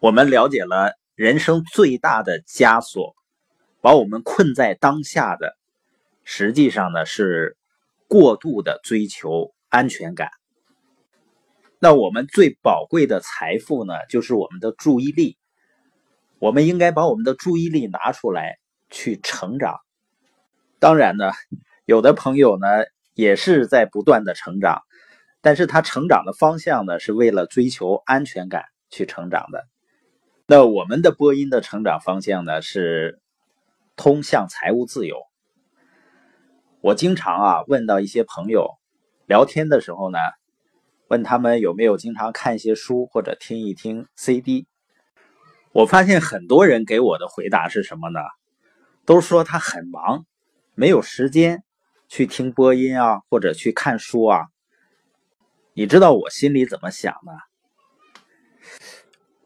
我们了解了人生最大的枷锁，把我们困在当下的，实际上呢是过度的追求安全感。那我们最宝贵的财富呢，就是我们的注意力。我们应该把我们的注意力拿出来去成长。当然呢，有的朋友呢也是在不断的成长，但是他成长的方向呢是为了追求安全感去成长的。那我们的播音的成长方向呢是通向财务自由。我经常啊问到一些朋友聊天的时候呢。问他们有没有经常看一些书或者听一听 CD？我发现很多人给我的回答是什么呢？都说他很忙，没有时间去听播音啊，或者去看书啊。你知道我心里怎么想的？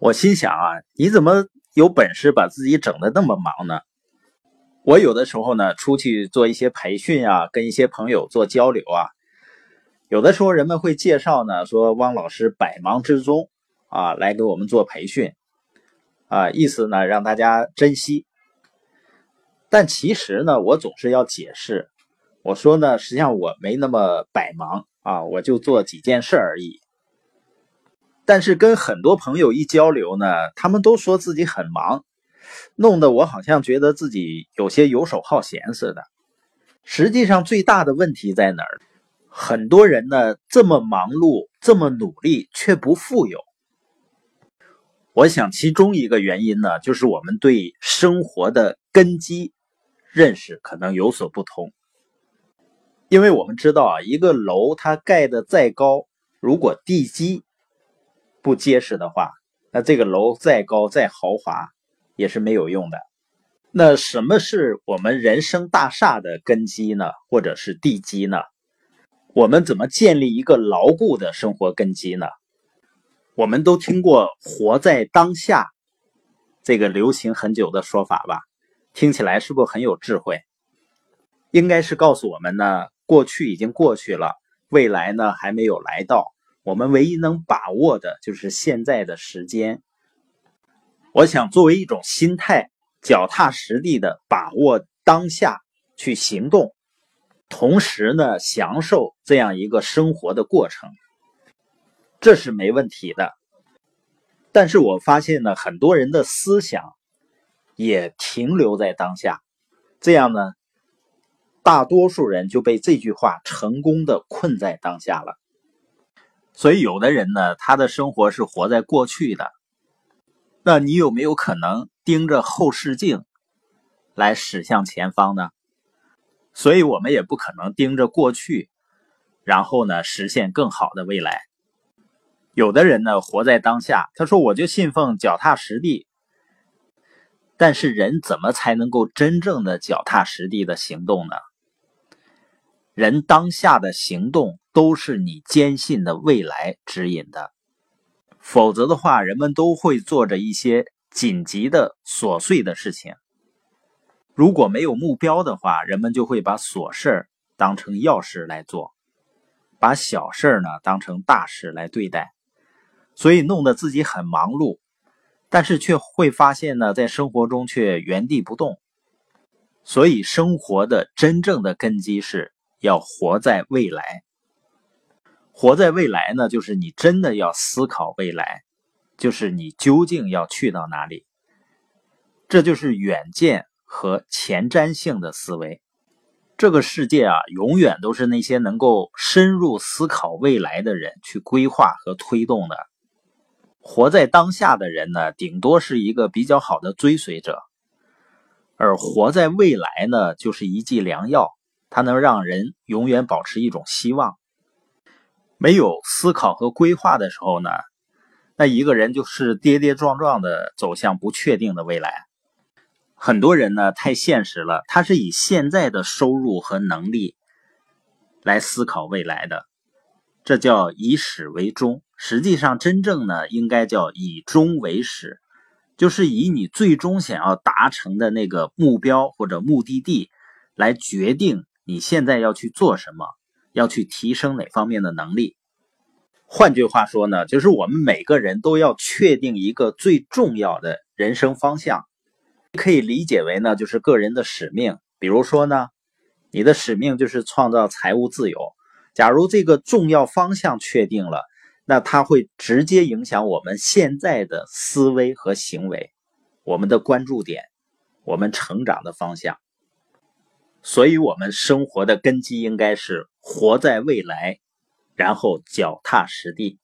我心想啊，你怎么有本事把自己整的那么忙呢？我有的时候呢，出去做一些培训啊，跟一些朋友做交流啊。有的时候人们会介绍呢，说汪老师百忙之中啊来给我们做培训，啊意思呢让大家珍惜。但其实呢，我总是要解释，我说呢，实际上我没那么百忙啊，我就做几件事而已。但是跟很多朋友一交流呢，他们都说自己很忙，弄得我好像觉得自己有些游手好闲似的。实际上最大的问题在哪儿？很多人呢这么忙碌，这么努力，却不富有。我想其中一个原因呢，就是我们对生活的根基认识可能有所不同。因为我们知道啊，一个楼它盖的再高，如果地基不结实的话，那这个楼再高再豪华也是没有用的。那什么是我们人生大厦的根基呢？或者是地基呢？我们怎么建立一个牢固的生活根基呢？我们都听过“活在当下”这个流行很久的说法吧？听起来是不是很有智慧？应该是告诉我们呢，过去已经过去了，未来呢还没有来到，我们唯一能把握的就是现在的时间。我想作为一种心态，脚踏实地的把握当下，去行动。同时呢，享受这样一个生活的过程，这是没问题的。但是我发现呢，很多人的思想也停留在当下，这样呢，大多数人就被这句话成功的困在当下了。所以，有的人呢，他的生活是活在过去的。那你有没有可能盯着后视镜来驶向前方呢？所以我们也不可能盯着过去，然后呢实现更好的未来。有的人呢活在当下，他说我就信奉脚踏实地。但是人怎么才能够真正的脚踏实地的行动呢？人当下的行动都是你坚信的未来指引的，否则的话，人们都会做着一些紧急的琐碎的事情。如果没有目标的话，人们就会把琐事当成要事来做，把小事呢当成大事来对待，所以弄得自己很忙碌，但是却会发现呢，在生活中却原地不动。所以，生活的真正的根基是要活在未来。活在未来呢，就是你真的要思考未来，就是你究竟要去到哪里，这就是远见。和前瞻性的思维，这个世界啊，永远都是那些能够深入思考未来的人去规划和推动的。活在当下的人呢，顶多是一个比较好的追随者，而活在未来呢，就是一剂良药，它能让人永远保持一种希望。没有思考和规划的时候呢，那一个人就是跌跌撞撞的走向不确定的未来。很多人呢太现实了，他是以现在的收入和能力来思考未来的，这叫以始为终。实际上，真正呢应该叫以终为始，就是以你最终想要达成的那个目标或者目的地来决定你现在要去做什么，要去提升哪方面的能力。换句话说呢，就是我们每个人都要确定一个最重要的人生方向，可以理解为呢，就是个人的使命。比如说呢，你的使命就是创造财务自由。假如这个重要方向确定了，那它会直接影响我们现在的思维和行为，我们的关注点，我们成长的方向。所以，我们生活的根基应该是活在未来。然后脚踏实地。